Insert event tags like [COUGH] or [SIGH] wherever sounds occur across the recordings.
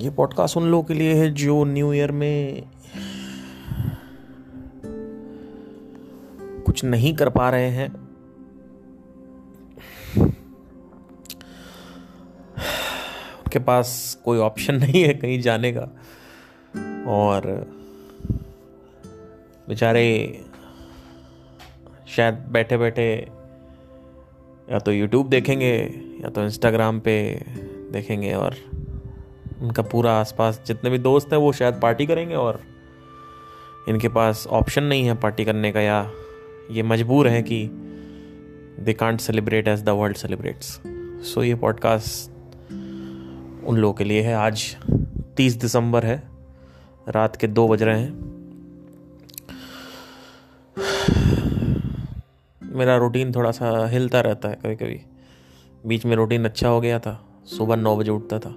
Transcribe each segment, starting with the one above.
ये पॉडकास्ट उन लोगों के लिए है जो न्यू ईयर में कुछ नहीं कर पा रहे हैं। उनके पास कोई ऑप्शन नहीं है कहीं जाने का। और बेचारे शायद बैठे बैठे या तो यूट्यूब देखेंगे या तो इंस्टाग्राम पे देखेंगे और उनका पूरा आसपास जितने भी दोस्त हैं, वो शायद पार्टी करेंगे और इनके पास ऑप्शन नहीं है पार्टी करने का या ये मजबूर हैं कि they can't celebrate as the world celebrates so ये पॉडकास्ट उन लोगों के लिए है। आज तीस दिसंबर है। रात के दो बज रहे हैं। मेरा रूटीन थोड़ा सा हिलता रहता है कभी कभी बीच में रूटीन अच्छा हो गया था। सुबह नौ बजे उठता था।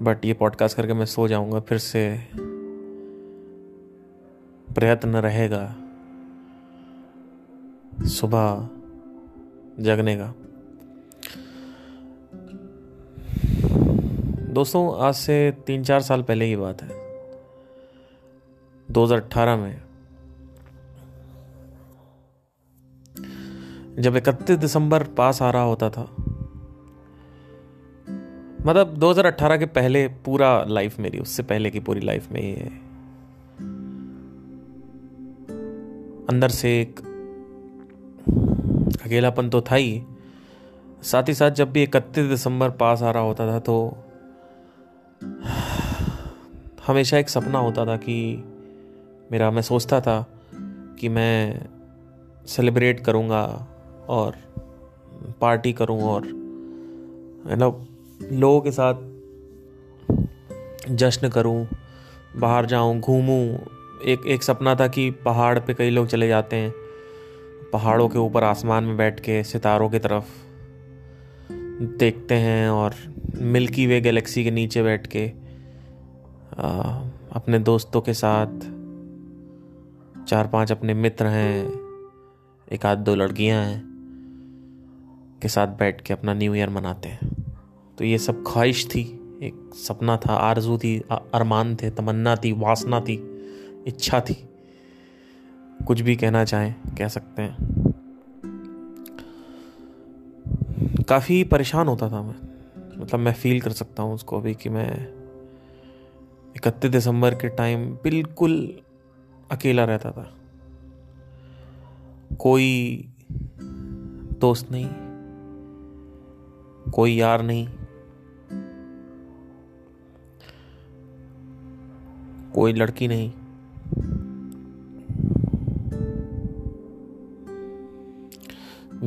बट ये पॉडकास्ट करके मैं सो जाऊँगा, फिर से प्रयत्न रहेगा सुबह जगने का। दोस्तों, आज से तीन चार साल पहले की बात है। 2018 में जब इकतीस दिसंबर पास आ रहा होता था मतलब 2018 के पहले पूरा लाइफ मेरी, उससे पहले की पूरी लाइफ में ये अंदर से एक अकेलापन तो था ही। साथ ही साथ जब भी इकतीस दिसंबर पास आ रहा होता था तो हमेशा एक सपना होता था कि मेरा, मैं सोचता था कि मैं सेलिब्रेट करूँगा और पार्टी करूँ और मतलब लोगों के साथ जश्न करूँ बाहर जाऊँ घूमूँ। एक एक सपना था कि पहाड़ पे कई लोग चले जाते हैं। पहाड़ों के ऊपर आसमान में बैठ के सितारों की तरफ़ देखते हैं और मिल्की वे गैलेक्सी के नीचे बैठ के आ, अपने दोस्तों के साथ चार पाँच अपने मित्र हैं एक आध दो लड़कियाँ हैं के साथ बैठ के अपना न्यू ईयर मनाते हैं। तो ये सब ख्वाहिश थी, एक सपना था, आरज़ू थी अरमान थे, तमन्ना थी, वासना थी, इच्छा थी। कुछ भी कहना चाहें, कह सकते हैं। काफ़ी परेशान होता था मैं। मतलब मैं फील कर सकता हूँ उसको अभी कि मैं इकतीस दिसंबर के टाइम बिल्कुल अकेला रहता था। कोई दोस्त नहीं, कोई यार नहीं कोई लड़की नहीं।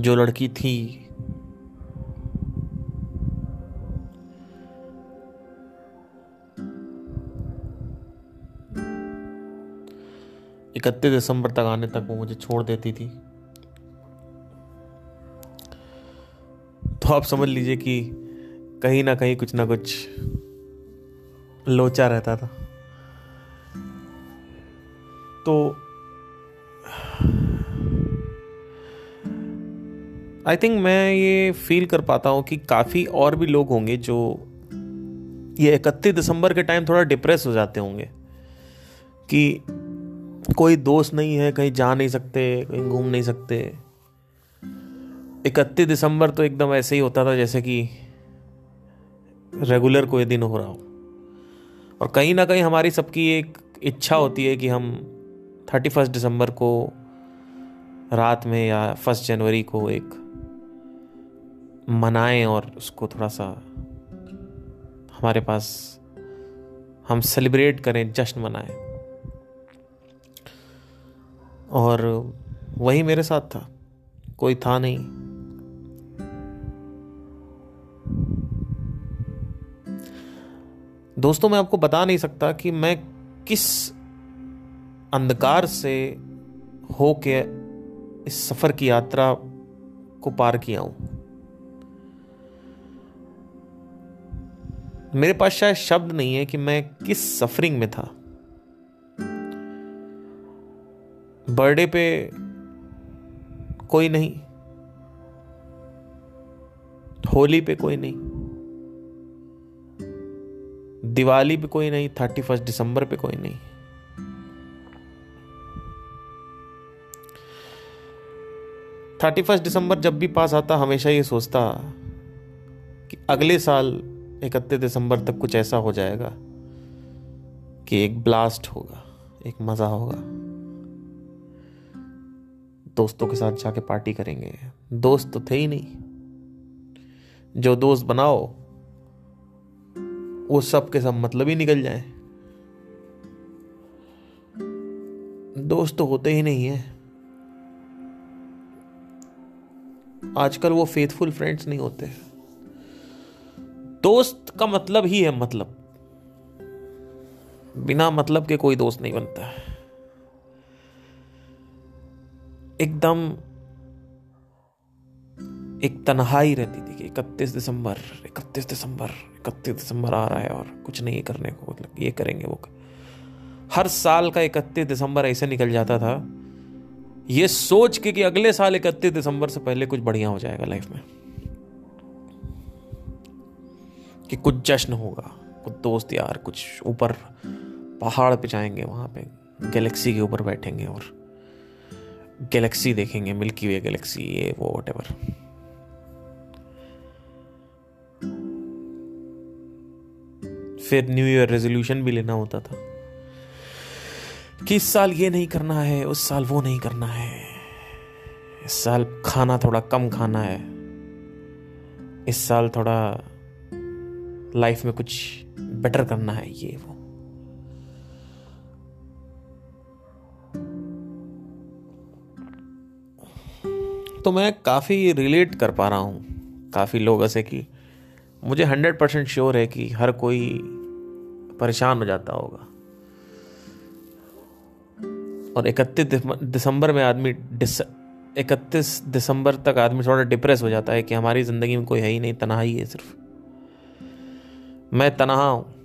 जो लड़की थी, इकतीस दिसंबर तक आने तक वो मुझे छोड़ देती थी। तो आप समझ लीजिए कि कहीं ना कहीं कुछ ना कुछ लोचा रहता था। तो आई थिंक मैं ये फील कर पाता हूँ कि काफ़ी और भी लोग होंगे जो ये इकतीस दिसंबर के टाइम थोड़ा डिप्रेस हो जाते होंगे कि कोई दोस्त नहीं है, कहीं जा नहीं सकते, कहीं घूम नहीं सकते। इकतीस दिसंबर तो एकदम ऐसे ही होता था जैसे कि रेगुलर कोई दिन हो रहा हो। और कहीं ना कहीं हमारी सबकी एक इच्छा होती है कि हम थर्टी फ़र्स्ट दिसंबर को रात में या फ़र्स्ट जनवरी को एक मनाएँ और उसको थोड़ा सा हमारे पास हम सेलिब्रेट करें, जश्न मनाएँ। और वही मेरे साथ था, कोई था नहीं। दोस्तों, मैं आपको बता नहीं सकता कि मैं किस अंधकार से हो के इस सफ़र की यात्रा को पार किया हूँ। मेरे पास शायद शब्द नहीं है कि मैं किस सफरिंग में था। बर्थडे पे कोई नहीं। होली पे कोई नहीं। दिवाली पे कोई नहीं। थर्टी फ़र्स्ट दिसंबर पे कोई नहीं। थर्टी फ़र्स्ट दिसंबर जब भी पास आता, हमेशा ये सोचता कि अगले साल इकतीस दिसंबर तक कुछ ऐसा हो जाएगा कि एक ब्लास्ट होगा, एक मज़ा होगा। दोस्तों के साथ जाके पार्टी करेंगे। दोस्त तो थे ही नहीं। जो दोस्त बनाओ, वो सब के सब मतलब ही निकल जाए। दोस्त तो होते ही नहीं है। आजकल वो फेथफुल फ्रेंड्स नहीं होते। दोस्त का मतलब ही है मतलब। बिना मतलब के कोई दोस्त नहीं बनता। है एकदम एक तन्हाई रहती थी कि इकतीस दिसंबर इकतीस दिसंबर इकतीस दिसंबर आ रहा है और कुछ नहीं करने को मतलब ये करेंगे वो। कर। हर साल का इकतीस दिसंबर ऐसे निकल जाता था। ये सोच के कि अगले साल इकतीस दिसंबर से पहले कुछ बढ़िया हो जाएगा लाइफ में। कि कुछ जश्न होगा, कुछ दोस्त यार, कुछ ऊपर पहाड़ पे जाएँगे, वहाँ पे गैलेक्सी के ऊपर बैठेंगे और गैलेक्सी देखेंगे मिल्की वे गैलेक्सी ये, वो वट फिर न्यू ईयर रेजोल्यूशन भी लेना होता था। कि इस साल ये नहीं करना है, उस साल वो नहीं करना है। इस साल खाना थोड़ा कम खाना है। इस साल थोड़ा लाइफ में कुछ बेटर करना है, ये वो। तो मैं काफ़ी रिलेट कर पा रहा हूँ, काफ़ी लोगों से कि मुझे हंड्रेड परसेंट श्योर है कि हर कोई परेशान हो जाता होगा। और इकतीस दिसंबर में आदमी डिस, इकतीस दिसंबर तक आदमी थोड़ा डिप्रेस हो जाता है कि हमारी ज़िंदगी में कोई है ही नहीं तनहा ही है सिर्फ़। मैं तनहा हूँ।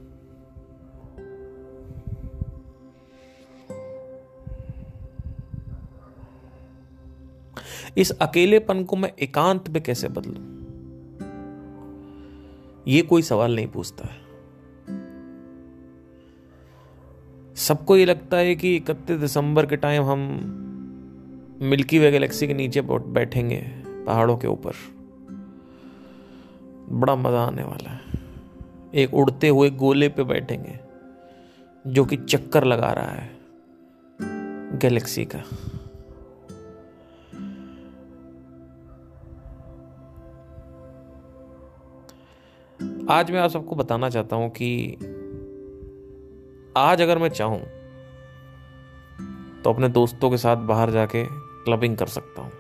इस अकेलेपन को मैं एकांत में कैसे बदलू? ये कोई सवाल नहीं पूछता है। सबको ये लगता है कि इकतीस दिसंबर के टाइम हम मिल्की वे गैलेक्सी के नीचे बैठेंगे पहाड़ों के ऊपर। बड़ा मज़ा आने वाला है। एक उड़ते हुए गोले पे बैठेंगे, जो कि चक्कर लगा रहा है गैलेक्सी का। आज मैं आप सबको बताना चाहता हूँ कि आज अगर मैं चाहूँ तो अपने दोस्तों के साथ बाहर जाके क्लबिंग कर सकता हूँ।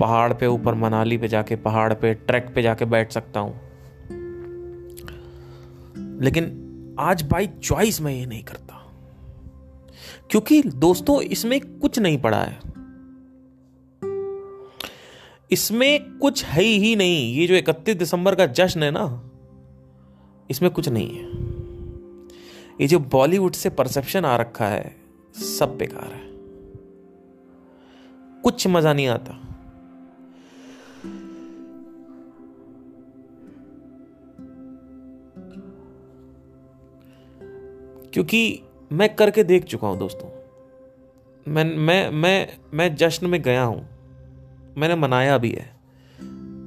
पहाड़ पे ऊपर मनाली पे जाके, पहाड़ पे, ट्रैक पे जाके बैठ सकता हूँ। लेकिन आज बाई चॉइस मैं ये नहीं करता। क्योंकि दोस्तों, इसमें कुछ नहीं पड़ा है। इसमें कुछ है ही नहीं। ये जो इकतीस दिसंबर का जश्न है ना, इसमें कुछ नहीं है। ये जो बॉलीवुड से परसेप्शन आ रखा है, सब बेकार है। कुछ मज़ा नहीं आता। क्योंकि मैं करके देख चुका हूँ दोस्तों। मैं मैं मैं मैं जश्न में गया हूँ। मैंने मनाया भी है।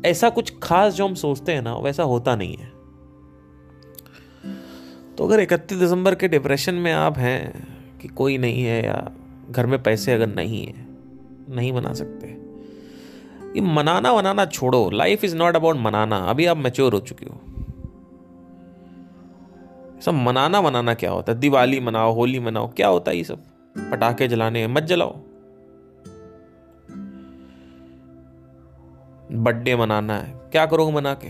ऐसा कुछ खास जो हम सोचते हैं ना, वैसा होता नहीं है। तो अगर इकतीस दिसंबर के डिप्रेशन में आप हैं कि कोई नहीं है या घर में पैसे अगर नहीं है, नहीं मना सकते। ये मनाना वनाना छोड़ो। लाइफ इज़ नॉट अबाउट मनाना। अभी आप मेच्योर हो चुके हो। सब मनाना वनाना क्या होता है? दिवाली मनाओ, होली मनाओ, क्या होता है ये सब? पटाखे जलाने मत जलाओ। बर्थडे मनाना है। क्या करोगे मना के?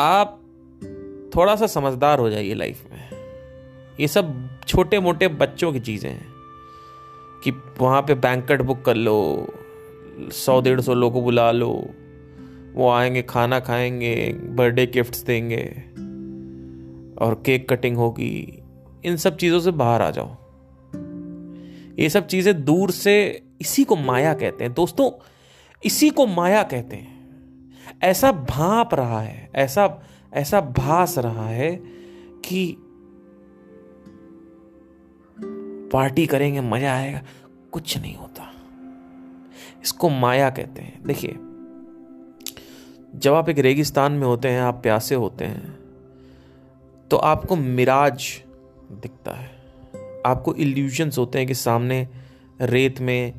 आप थोड़ा सा समझदार हो जाइए लाइफ में। ये सब छोटे मोटे बच्चों की चीज़ें हैं कि वहाँ पे बैंकट बुक कर लो, सौ डेढ़ सौ लोगों को बुला लो, वो आएँगे, खाना खाएँगे बर्थडे गिफ्ट्स देंगे, और केक कटिंग होगी, इन सब चीज़ों से बाहर आ जाओ। ये सब चीज़ें दूर से इसी को माया कहते हैं। दोस्तों, इसी को माया कहते हैं। ऐसा भाप रहा है, ऐसा ऐसा भास रहा है कि पार्टी करेंगे, मज़ा आएगा, कुछ नहीं होता। इसको माया कहते हैं। देखिए, जब आप एक रेगिस्तान में होते हैं, आप प्यासे होते हैं तो आपको मिराज दिखता है। आपको इल्यूजन्स होते हैं कि सामने रेत में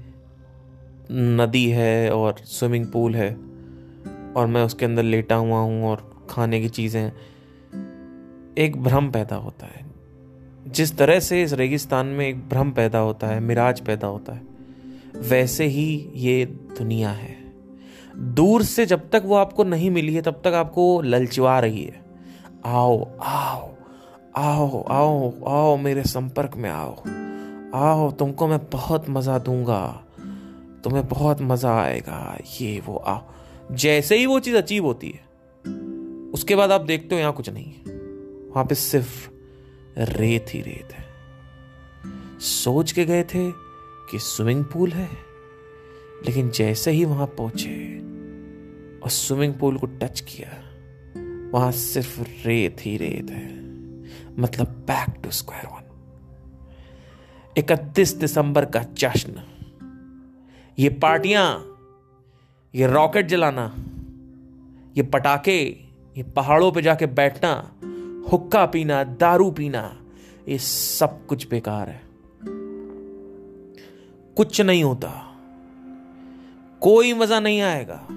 नदी है और स्विमिंग पूल है और मैं उसके अंदर लेटा हुआ हूँ और खाने की चीज़ें, एक भ्रम पैदा होता है। जिस तरह से इस रेगिस्तान में एक भ्रम पैदा होता है, मिराज पैदा होता है, वैसे ही ये दुनिया है। दूर से जब तक वो आपको नहीं मिली है, तब तक आपको ललचवा रही है। आओ आओ आओ आओ आओ मेरे संपर्क में आओ। आओ, तुमको मैं बहुत मज़ा दूँगा। तुम्हें बहुत मज़ा आएगा। ये वो, आओ। जैसे ही वो चीज़ अचीव होती है उसके बाद आप देखते हो यहाँ कुछ नहीं है। वहाँ पे सिर्फ़ रेत ही रेत है। सोच के गए थे कि स्विमिंग पूल है, लेकिन जैसे ही वहाँ पहुँचे और स्विमिंग पूल को टच किया, वहाँ सिर्फ़ रेत ही रेत है। मतलब बैक टू स्क्वायर वन इकतीस दिसंबर का जश्न। ये पार्टियाँ, ये रॉकेट जलाना, ये पटाखे ये पहाड़ों पे जाके बैठना, हुक्का पीना, दारू पीना, ये सब कुछ बेकार है। कुछ नहीं होता। कोई मज़ा नहीं आएगा।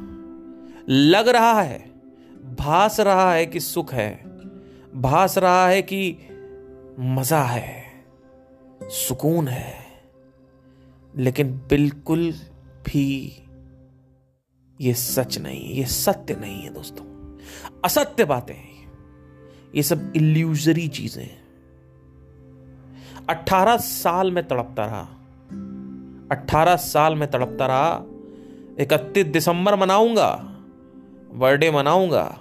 लग रहा है, भास रहा है कि सुख है। भास रहा है कि मज़ा है, सुकून है। लेकिन बिल्कुल भी ये सच नहीं, ये सत्य नहीं है दोस्तों। असत्य बातें हैं। ये सब इल्यूजरी चीज़ें हैं। अट्ठारह साल में तड़पता रहा। अट्ठारह साल में तड़पता रहा। इकतीस दिसंबर मनाऊँगा। बर्थडे मनाऊँगा।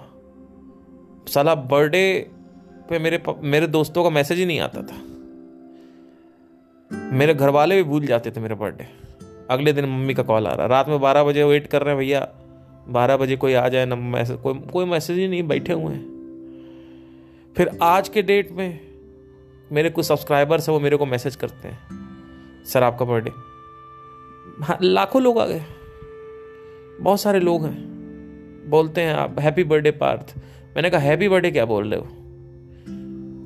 साला बर्थडे पे मेरे मेरे दोस्तों का मैसेज ही नहीं आता था। मेरे घर वाले भी भूल जाते थे मेरा बर्थडे। अगले दिन मम्मी का कॉल आ रहा। रात में बारह बजे वेट कर रहे हैं भैया। बारह बजे कोई आ जाए, ना मैसेज कोई कोई मैसेज ही नहीं, बैठे हुए हैं। फिर आज के डेट में मेरे कुछ सब्सक्राइबर्स हैं, वो मेरे को मैसेज करते हैं। सर, आपका बर्थडे हाँ लाखों लोग आ गए। बहुत सारे लोग हैं। बोलते हैं, आप हैप्पी बर्थडे पार्थ। मैंने कहा हैप्पी बर्थडे क्या बोल रहे हो?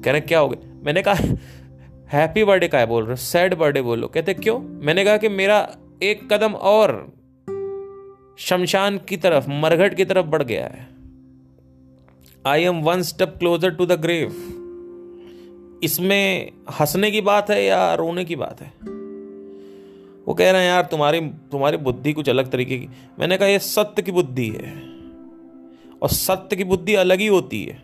कह रहे, क्या हो गया? मैंने कहा हैप्पी बर्थडे का है बोल रहे हो? सैड बर्थडे बोलो। कहते, क्यों? मैंने कहा कि मेरा एक कदम और शमशान की तरफ़, मरघट की तरफ़ बढ़ गया है। I am one step closer to the grave इसमें हंसने की बात है या रोने की बात है? वो कह रहे हैं, यार, तुम्हारी तुम्हारी बुद्धि कुछ अलग तरीके की मैंने कहा, ये सत्य की बुद्धि है और सत्य की बुद्धि अलग ही होती है।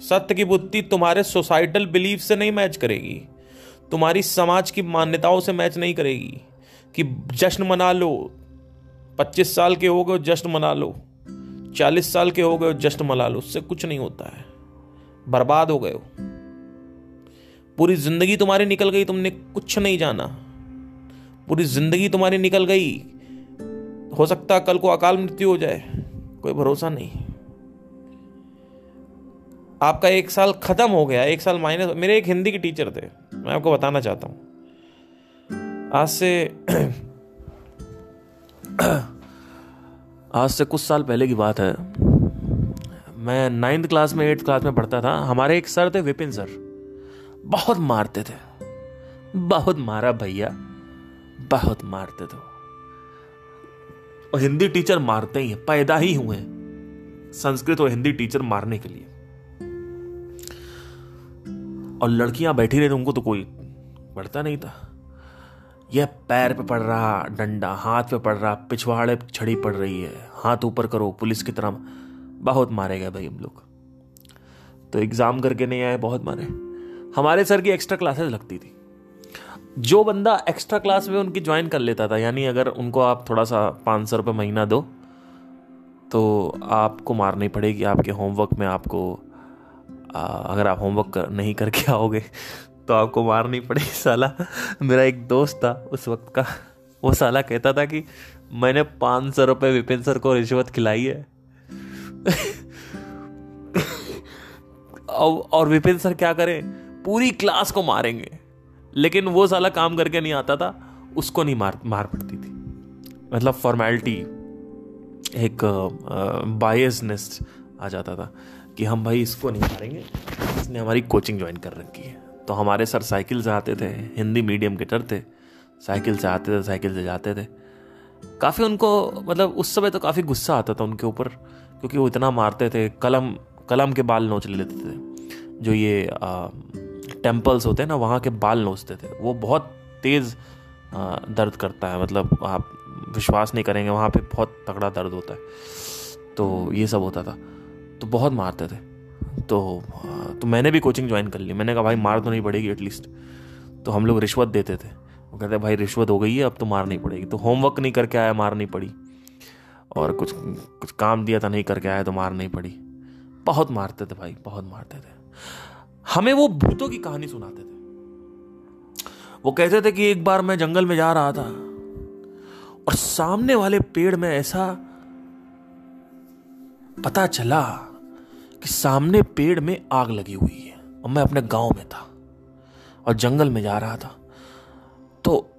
सत्य की बुद्धि तुम्हारे सोसाइटल बिलीफ से नहीं मैच करेगी। तुम्हारी समाज की मान्यताओं से मैच नहीं करेगी कि जश्न मना लो पच्चीस साल के हो गए, जश्न मना लो। चालीस साल के हो गए, जश्न मना लो। उससे कुछ नहीं होता है। बर्बाद हो गए हो। पूरी ज़िंदगी तुम्हारी निकल गई, तुमने कुछ नहीं जाना। पूरी ज़िंदगी तुम्हारी निकल गई। हो सकता कल को अकाल मृत्यु हो जाए। कोई भरोसा नहीं। आपका एक साल खत्म हो गया, एक साल माइनस मेरे एक हिंदी के टीचर थे। मैं आपको बताना चाहता हूँ। आज से [CLEARS THROAT] आज से कुछ साल पहले की बात है। मैं नाइन्थ क्लास में एट्थ क्लास में पढ़ता था। हमारे एक सर थे विपिन सर बहुत मारते थे। बहुत मारा भैया। बहुत मारते थे और हिंदी टीचर मारते ही हैं, पैदा ही हुए संस्कृत और हिंदी टीचर मारने के लिए। और लड़कियाँ बैठी रही उनको तो कोई पढ़ता नहीं था। यह पैर पे पड़ रहा डंडा हाथ पे पड़ रहा पिछवाड़े छड़ी पड़ रही है। हाथ ऊपर करो पुलिस की तरह बहुत मारे गए भाई हम लोग। तो एग्ज़ाम करके नहीं आए बहुत मारे। हमारे सर की एक्स्ट्रा क्लासेस लगती थी। जो बंदा एक्स्ट्रा क्लास में उनकी ज्वाइन कर लेता था यानी अगर उनको आप थोड़ा सा पाँच सौ रुपये महीना दो तो आपको मारनी पड़ेगी आपके होमवर्क में आपको आ, अगर आप होमवर्क कर, नहीं करके आओगे तो आपको मारनी पड़ेगी, साला। मेरा एक दोस्त था उस वक्त का। वो साला कहता था कि, मैंने पाँच सौ रुपये विपिन सर को रिश्वत खिलाई है। और विपिन सर क्या करें? पूरी क्लास को मारेंगे। लेकिन वो साला काम करके नहीं आता था, उसको नहीं मार मार पड़ती थी। मतलब फॉर्मेलिटी एक बायसनेस आ जाता था कि हम भाई इसको नहीं मारेंगे, इसने हमारी कोचिंग ज्वाइन कर रखी है। तो हमारे सर साइकिल से आते थे, हिंदी मीडियम के थे साइकिल से आते थे, साइकिल से जाते थे। काफ़ी उनको मतलब उस समय तो काफ़ी गुस्सा आता था उनके ऊपर, क्योंकि वो इतना मारते थे, कलम कलम के बाल नोच लेते थे। जो ये टेम्पल्स होते हैं ना, वहाँ के बाल नोचते थे। वो बहुत तेज़ दर्द करता है मतलब आप विश्वास नहीं करेंगे, वहाँ पे बहुत तगड़ा दर्द होता है। तो ये सब होता था। तो बहुत मारते थे। तो तो मैंने भी कोचिंग ज्वाइन कर ली। मैंने कहा, भाई, मार तो नहीं पड़ेगी एटलीस्ट तो हम लोग रिश्वत देते थे। वो कहते भाई, रिश्वत हो गई है, अब तो मार नहीं पड़ेगी। तो होमवर्क नहीं करके आया, मार नहीं पड़ी। और कुछ कुछ काम दिया था, नहीं करके आया तो मार नहीं पड़ी। बहुत मारते थे भाई, बहुत मारते थे। हमें वो भूतों की कहानी सुनाते थे। वो कहते थे कि एक बार मैं जंगल में जा रहा था, और सामने वाले पेड़ में ऐसा पता चला कि सामने पेड़ में आग लगी हुई है। और मैं अपने गाँव में था और जंगल में जा रहा था। तो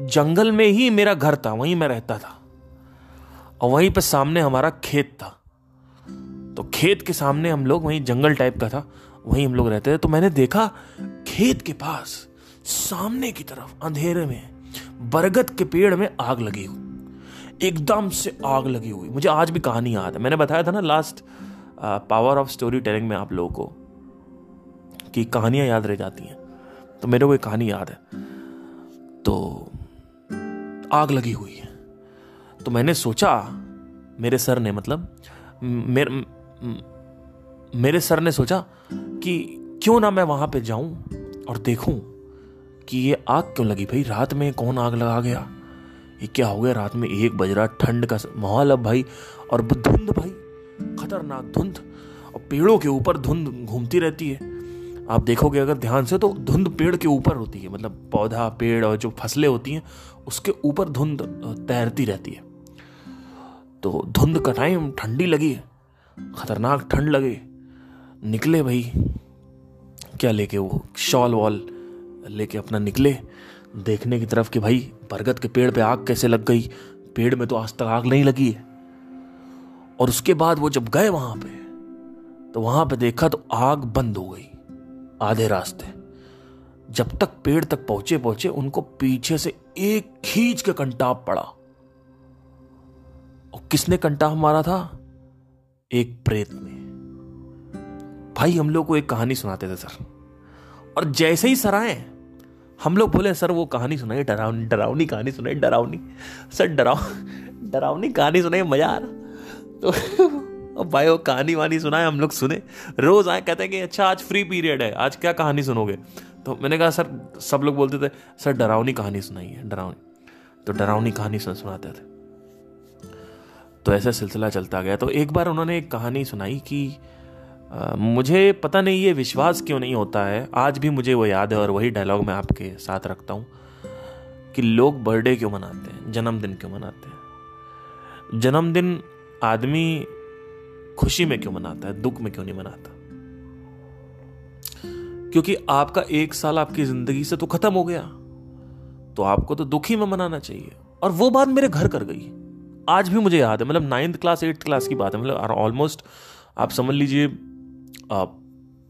जंगल में ही मेरा घर था, वहीं मैं रहता था। और वहीं पर सामने हमारा खेत था। तो खेत के सामने हम लोग, वहीं जंगल टाइप का था, वहीं हम लोग रहते थे। तो मैंने देखा खेत के पास, सामने की तरफ़, अंधेरे में, बरगद के पेड़ में आग लगी हुई। एकदम से आग लगी हुई। मुझे आज भी कहानी याद है। मैंने बताया था ना last power of story telling में आप लोगों को कि कहानियाँ याद रह जाती हैं। तो मेरे को एक कहानी याद है। तो आग लगी हुई है। तो मैंने सोचा, मेरे सर ने मतलब मेरे मेरे सर ने सोचा कि क्यों ना मैं वहाँ पे जाऊँ और देखूँ कि ये आग क्यों लगी? भाई, रात में कौन आग लगा गया? ये क्या हो गया? रात में एक बज रहा ठंड का माहौल अब भाई। और धुंध भाई खतरनाक धुंध और पेड़ों के ऊपर धुंध घूमती रहती है। आप देखोगे अगर ध्यान से तो धुंध पेड़ के ऊपर होती है मतलब पौधा, पेड़ और जो फ़सलें होती हैं, उसके ऊपर धुंध तैरती रहती है। तो धुंध का टाइम ठंडी लगी खतरनाक ठंड लगे, निकले भाई, क्या लेके वो शॉल वॉल लेके अपना निकले, देखने की तरफ़ कि भाई बरगद के पेड़ पे आग कैसे लग गई, पेड़ में तो आज तक आग नहीं लगी है। और उसके बाद वो जब गए वहाँ पे तो वहाँ पे देखा तो आग बंद हो गई, आधे रास्ते। जब तक पेड़ तक पहुँचे पहुँचे, उनको पीछे से एक खींच के कंटाप पड़ा। और किसने कंटाप मारा था? एक प्रेत ने। भाई, हम लोग को एक कहानी सुनाते थे, सर। और जैसे ही सर आए, हम लोग बोले, सर, वो कहानी सुनाई डरावनी डरावनी कहानी सुनाई डरावनी। सर, डराव, डरावनी कहानी सुनाई मज़ा आ रहा। तो [LAUGHS] अब भाई वो कहानी वानी सुनाए, हम लोग सुने। रोज आए, कहते हैं कि अच्छा आज फ्री पीरियड है, आज क्या कहानी सुनोगे? तो मैंने कहा, सर, सब लोग बोलते थे, सर, डरावनी कहानी सुनाई है, डरावनी। तो डरावनी कहानी सुन सुनाते थे। तो ऐसा सिलसिला चलता गया। तो एक बार उन्होंने एक कहानी सुनाई कि मुझे पता नहीं ये विश्वास क्यों नहीं होता है, आज भी मुझे वो याद है और वही डायलॉग मैं आपके साथ रखता हूँ कि लोग बर्थडे क्यों मनाते हैं, जन्मदिन क्यों मनाते हैं? जन्मदिन आदमी खुशी में क्यों मनाता है, दुख में क्यों नहीं मनाता? क्योंकि आपका एक साल आपकी ज़िंदगी से तो खत्म हो गया। तो आपको तो दुखी में मनाना चाहिए। और वो बात मेरे घर कर गई। आज भी मुझे याद है मतलब नाइन्थ क्लास एट्थ क्लास की बात है मतलब ऑलमोस्ट आप समझ लीजिए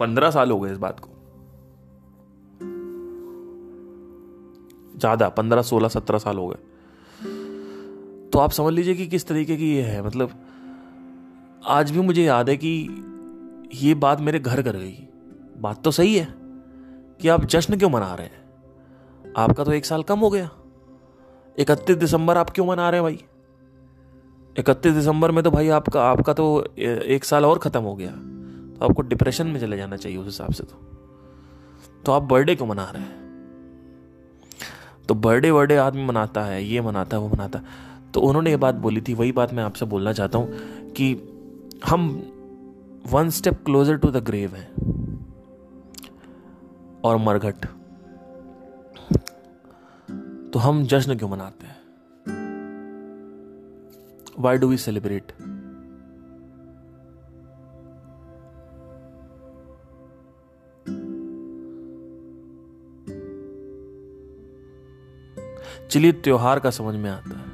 पंद्रह साल हो गए इस बात को। ज़्यादा, पंद्रह, सोलह, सत्रह साल हो गए। तो आप समझ लीजिए कि किस तरीके की ये है मतलब आज भी मुझे याद है कि ये बात मेरे घर कर गई। बात तो सही है कि आप जश्न क्यों मना रहे हैं? आपका तो एक साल कम हो गया। इकतीस दिसंबर आप क्यों मना रहे हैं भाई? इकतीस दिसंबर में तो भाई आपका आपका तो एक साल और ख़त्म हो गया। तो आपको डिप्रेशन में चले जाना चाहिए उस हिसाब से तो। तो आप बर्थडे क्यों मना रहे हैं? तो बर्थडे वर्डे आदमी मनाता है, ये मनाता है, वो मनाता है। तो उन्होंने ये बात बोली थी, वही बात मैं आपसे बोलना चाहता हूँ कि हम one step closer to the grave हैं। और मरघट तो हम जश्न क्यों मनाते हैं? वाई डू वी सेलिब्रेट चलिए, त्योहार का समझ में आता है।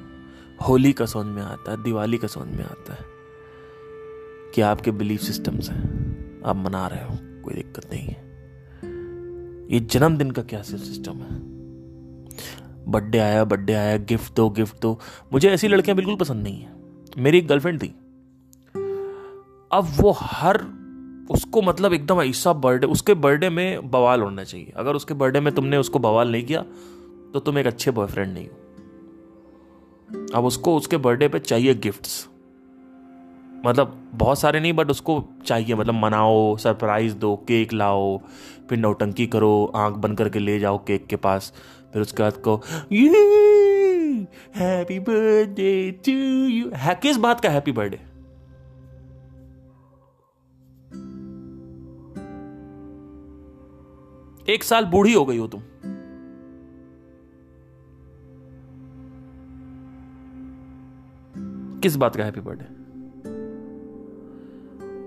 होली का समझ में आता है, दिवाली का समझ में आता है कि आपके बिलीफ सिस्टम्स हैं, आप मना रहे हो, कोई दिक्कत नहीं है। ये जन्मदिन का क्या सिस्टम है? बर्थडे आया बर्थडे आया गिफ्ट दो गिफ्ट दो। मुझे ऐसी लड़कियाँ बिल्कुल पसंद नहीं है। मेरी एक गर्लफ्रेंड थी। अब वो हर, उसको मतलब एकदम ऐसा बर्थडे उसके बर्थडे में बवाल होना चाहिए। अगर उसके बर्थडे में तुमने उसको बवाल नहीं किया तो तुम एक अच्छे बॉयफ्रेंड नहीं हो। अब उसको उसके बर्थडे पे चाहिए गिफ्ट्स मतलब बहुत सारे नहीं बट उसको चाहिए। मतलब मनाओ सरप्राइज़ दो केक लाओ, फिर नौटंकी करो, आँख बंद करके ले जाओ केक के पास। फिर उसके बाद को हैप्पी बर्थडे टू यू है, किस बात का हैप्पी बर्थडे एक साल बूढ़ी हो गई हो तुम। किस बात का हैप्पी बर्थडे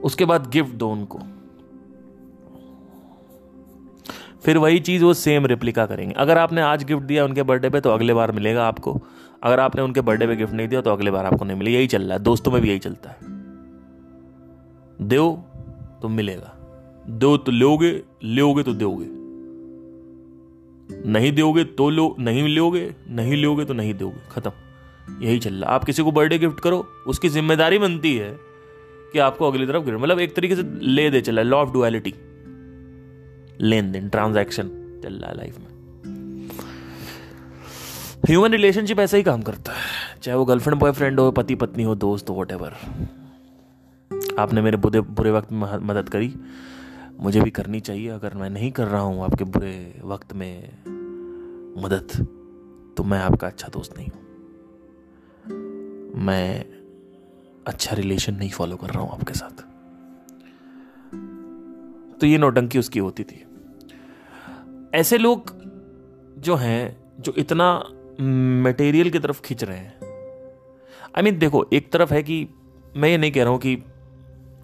उसके बाद गिफ्ट दो उनको। फिर वही चीज़ वो सेम रिप्लिका करेंगे। अगर आपने आज गिफ्ट दिया उनके बर्थडे पे तो अगले बार मिलेगा आपको। अगर आपने उनके बर्थडे पे गिफ्ट नहीं दिया तो अगले बार आपको नहीं मिलेगा। यही चल रहा है। दोस्तों में भी यही चलता है। दो तो मिलेगा। दो तो लोगे लोगे तो दोगे। नहीं दोगे तो लो, नहीं लोगे नहीं लोगे तो नहीं दोगे। खत्म। यही चल रहा आप किसी को बर्थडे गिफ्ट करो, उसकी ज़िम्मेदारी बनती है कि आपको अगली तरफ़ गिफ्ट मतलब एक तरीके से ले दे चला लॉ ऑफ़ डुअलिटी लेन देन ट्रांजैक्शन चल रहा है लाइफ में। ह्यूमन रिलेशनशिप ऐसा ही काम करता है। चाहे वो गर्लफ्रेंड बॉयफ्रेंड हो पति पत्नी हो, दोस्त हो वट आपने मेरे बुरे बुरे वक्त में मदद करी। मुझे भी करनी चाहिए। अगर मैं नहीं कर रहा हूँ आपके बुरे वक्त में मदद तो मैं आपका अच्छा दोस्त नहीं हूँ। मैं अच्छा रिलेशन नहीं फॉलो कर रहा हूँ आपके साथ। तो ये नोटंकी उसकी होती थी। ऐसे लोग जो हैं जो इतना मटेरियल की तरफ़ खींच रहे हैं। आई I मीन mean, देखो एक तरफ़ है कि मैं ये नहीं कह रहा हूँ कि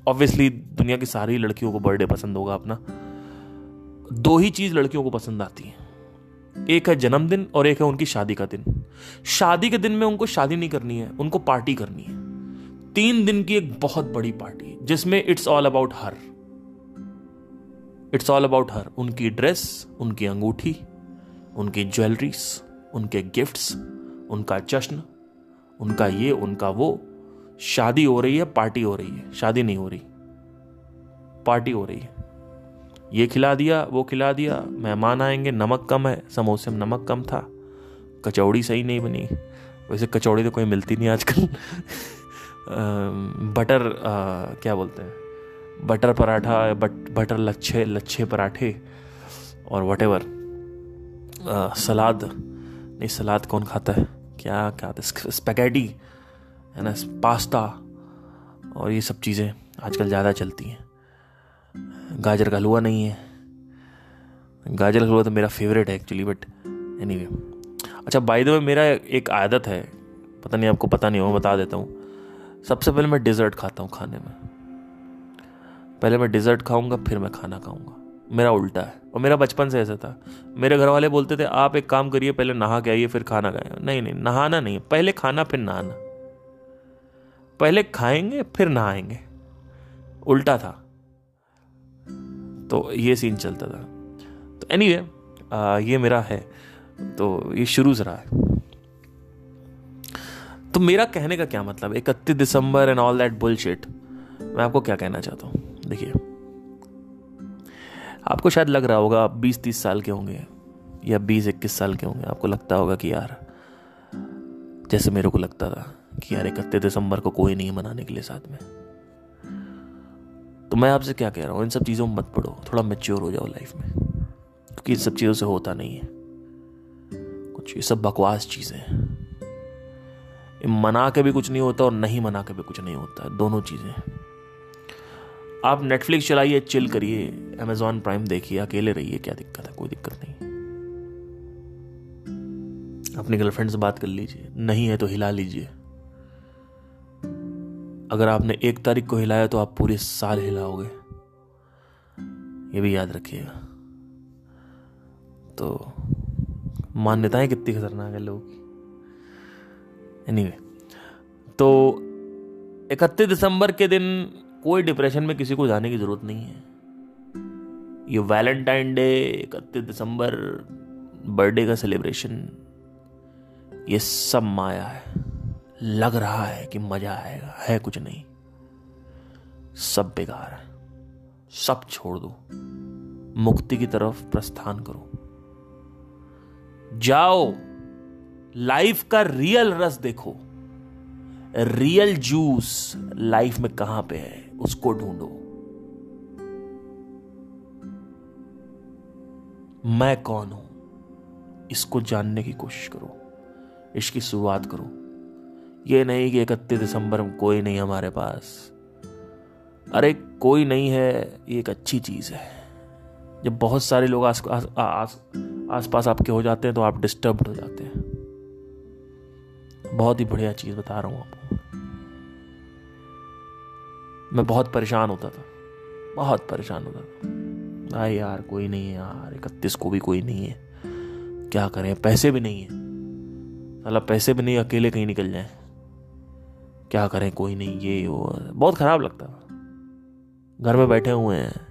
ऑब्वियसली दुनिया की सारी लड़कियों को बर्थडे पसंद होगा अपना। दो ही चीज़ लड़कियों को पसंद आती है। एक है जन्मदिन और एक है उनकी शादी का दिन। शादी के दिन में उनको शादी नहीं करनी है, उनको पार्टी करनी है। तीन दिन की एक बहुत बड़ी पार्टी जिसमें it's all about her it's all about her उनकी ड्रेस उनकी अंगूठी, उनकी ज्वेलरीज उनके गिफ्ट्स उनका जश्न, उनका ये, उनका वो। शादी हो रही है पार्टी हो रही है। शादी नहीं हो रही। पार्टी हो रही है। ये खिला दिया, वो खिला दिया, मेहमान आएँगे, नमक कम है, समोसे में नमक कम था। कचौड़ी सही नहीं बनी। वैसे कचौड़ी तो कोई मिलती नहीं आजकल। बटर आ, क्या बोलते हैं? बटर पराठा बट बटर लच्छे लच्छे पराठे और वट एवर सलाद। नहीं सलाद कौन खाता है? क्या क्या स्पैगेटी है ना पास्ता और ये सब चीज़ें आजकल ज़्यादा चलती हैं। गाजर का हलवा नहीं है। गाजर का हलवा तो मेरा फेवरेट है एक्चुअली बट एनी अच्छा बाय द वे मेरा एक आदत है पता नहीं आपको पता नहीं हो बता देता हूँ। सबसे पहले मैं डिज़र्ट खाता हूँ खाने में। पहले मैं डिज़र्ट खाऊँगा फिर मैं खाना खाऊँगा। मेरा उल्टा है और मेरा बचपन से ऐसा था। मेरे घर वाले बोलते थे आप एक काम करिए पहले नहा के आइए फिर खाना खाए नहीं नहीं नहाना नहीं पहले खाना फिर नहाना। पहले खाएँगे फिर नहाएँगे। उल्टा था। तो ये सीन चलता था। तो एनी anyway, ये मेरा है। तो ये शुरू से रहा है। तो मेरा कहने का क्या मतलब? इकतीस दिसंबर एंड ऑल दैट बुलशिट मैं आपको क्या कहना चाहता हूँ? देखिए, आपको शायद लग रहा होगा आप बीस तीस साल के होंगे या बीस इक्कीस साल के होंगे। आपको लगता होगा कि यार, जैसे मेरे को लगता था कि यार इकतीस दिसंबर को कोई नहीं मनाने के लिए साथ में। तो मैं आपसे क्या कह रहा हूँ? इन सब चीज़ों में मत पढ़ो थोड़ा मेच्योर हो जाओ लाइफ में। क्योंकि इन सब चीज़ों से होता नहीं है। ये सब बकवास चीज़ें हैं। मना के भी कुछ नहीं होता और नहीं मना के भी कुछ नहीं होता, दोनों चीज़ें। आप नेटफ्लिक्स चलाइए चिल करिए अमेजॉन प्राइम देखिए, अकेले रहिए, क्या दिक्कत है, कोई दिक्कत नहीं। अपनी गर्लफ्रेंड से बात कर लीजिए, नहीं है तो हिला लीजिए। अगर आपने एक तारीख को हिलाया तो आप पूरे साल हिलाओगे। ये भी याद रखिएगा। तो मान्यताएँ कितनी खतरनाक है लोगों की। एनी एनीवे तो इकतीस दिसंबर के दिन कोई डिप्रेशन में किसी को जाने की ज़रूरत नहीं है। ये वैलेंटाइन डे इकतीस दिसंबर बर्थडे का सेलिब्रेशन ये सब माया है। लग रहा है कि मज़ा आएगा, है कुछ नहीं। सब बेकार है। सब छोड़ दो। मुक्ति की तरफ़ प्रस्थान करो। जाओ लाइफ का रियल रस देखो। रियल जूस लाइफ में कहाँ पे है उसको ढूंढो। मैं कौन हूँ? इसको जानने की कोशिश करो। इसकी शुरुआत करो। ये नहीं कि इकतीस दिसंबर में कोई नहीं हमारे पास। अरे कोई नहीं है ये एक अच्छी चीज़ है। जब बहुत सारे लोग आस आस, आस, आस पास आपके हो जाते हैं तो आप डिस्टर्ब हो जाते हैं। बहुत ही बढ़िया चीज़ बता रहा हूँ आपको। मैं बहुत परेशान होता था। बहुत परेशान होता था। भाई यार, कोई नहीं है यार, इकतीस को भी कोई नहीं है। क्या करें, पैसे भी नहीं है। साला पैसे भी नहीं, अकेले कहीं निकल जाए। क्या करें, कोई नहीं, ये, वो, बहुत ख़राब लगता था। घर में बैठे हुए हैं।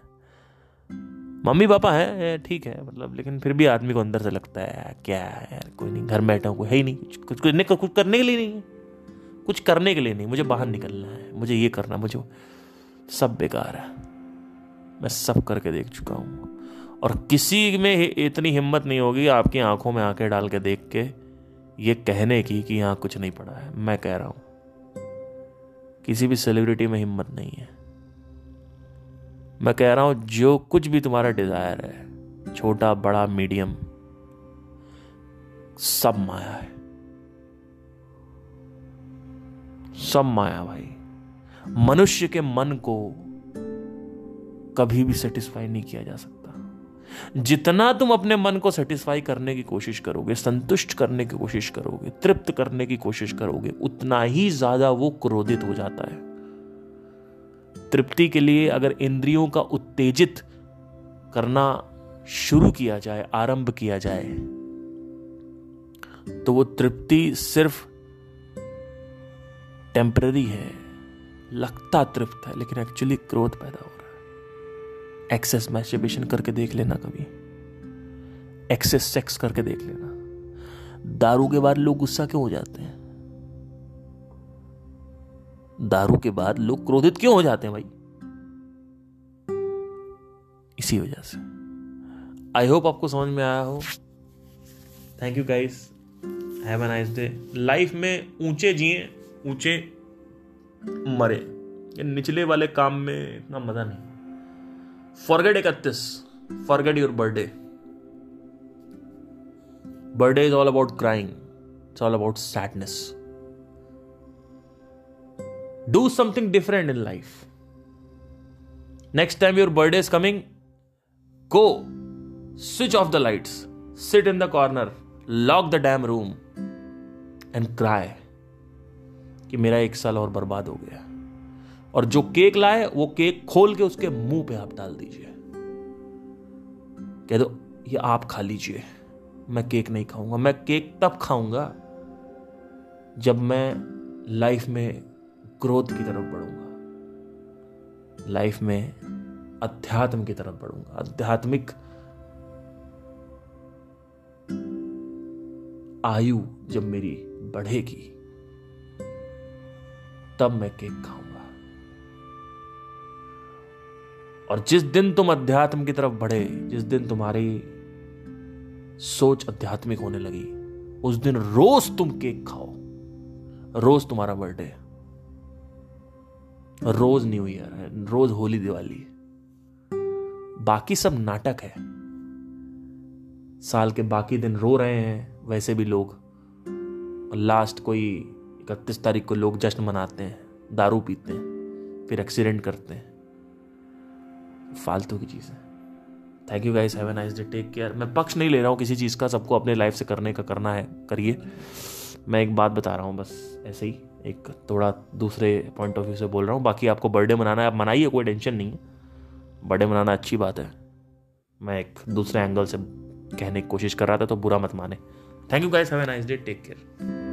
मम्मी पापा हैं ठीक है मतलब लेकिन फिर भी आदमी को अंदर से लगता है क्या है यार कोई नहीं घर बैठा हूँ कोई है ही नहीं कुछ कुछ कुछ, कुछ करने के लिए नहीं है कुछ करने के लिए नहीं मुझे बाहर निकलना है मुझे ये करना मुझे सब बेकार है। मैं सब करके देख चुका हूँ। और किसी में इतनी हिम्मत नहीं होगी आपकी आँखों में आँखें डाल के देख के ये कहने की कि यहाँ कुछ नहीं पड़ा है। मैं कह रहा हूँ किसी भी सेलिब्रिटी में हिम्मत नहीं है। मैं कह रहा हूँ, जो कुछ भी तुम्हारा डिज़ायर है, छोटा, बड़ा मीडियम सब माया है। सब माया भाई। मनुष्य के मन को कभी भी सेटिस्फाई नहीं किया जा सकता। जितना तुम अपने मन को सेटिस्फाई करने की कोशिश करोगे, संतुष्ट करने की कोशिश करोगे, तृप्त करने की कोशिश करोगे, उतना ही ज़्यादा वो क्रोधित हो जाता है। तृप्ति के लिए अगर इंद्रियों का उत्तेजित करना शुरू किया जाए, आरंभ किया जाए तो वो तृप्ति सिर्फ़ टेम्पररी है। लगता तृप्त है, लेकिन एक्चुअली क्रोध पैदा हो रहा है। एक्सेस मैस्टरबेशन करके देख लेना कभी। एक्सेस सेक्स करके देख लेना। दारू के बाद लोग गुस्सा क्यों हो जाते हैं? दारू के बाद लोग क्रोधित क्यों हो जाते हैं भाई? इसी वजह से। आई होप आपको समझ में आया हो। Thank you guys have nice day life में ऊँचे जिए, ऊँचे मरे। ये निचले वाले काम में इतना मज़ा नहीं। फॉरगेट इकतीस। Forget your birthday birthday is all about crying it's all about sadness do something different in life next time your birthday is coming go switch off the lights sit in the corner lock the damn room and cry कि मेरा एक साल और बर्बाद हो गया। और जो केक लाए, वो केक खोल के उसके मुँह पे आप डाल दीजिए। कह दो, ये आप खा लीजिए। मैं केक नहीं खाऊँगा। मैं केक तब खाऊँगा जब मैं लाइफ में ग्रोथ की तरफ़ बढ़ूँगा। लाइफ में अध्यात्म की तरफ़ बढ़ूँगा। आध्यात्मिक आयु जब मेरी बढ़ेगी, तब मैं केक खाऊँगा। और जिस दिन तुम अध्यात्म की तरफ़ बढ़े, जिस दिन तुम्हारी सोच आध्यात्मिक होने लगी, उस दिन रोज तुम केक खाओ। रोज तुम्हारा बर्थडे। रोज न्यू ईयर है, रोज होली दिवाली है। बाकी सब नाटक है। साल के बाकी दिन रो रहे हैं, वैसे भी लोग। लास्ट कोई इकतीस तारीख को लोग जश्न मनाते हैं, दारू पीते हैं, फिर एक्सीडेंट करते हैं। फालतू की चीज़ है। Thank you guys have nice day take care मैं पक्ष नहीं ले रहा हूँ किसी चीज़ का, सबको अपने लाइफ से करने का करना है, करिए। मैं एक बात बता रहा हूँ, बस ऐसे ही एक थोड़ा दूसरे पॉइंट ऑफ़ व्यू से बोल रहा हूँ। बाकी आपको बर्थडे मनाना है, आप मनाइए, कोई टेंशन नहीं है। बर्थडे मनाना अच्छी बात है। मैं एक दूसरे एंगल से कहने की कोशिश कर रहा था तो बुरा मत माने। Thank you guys have a nice day take care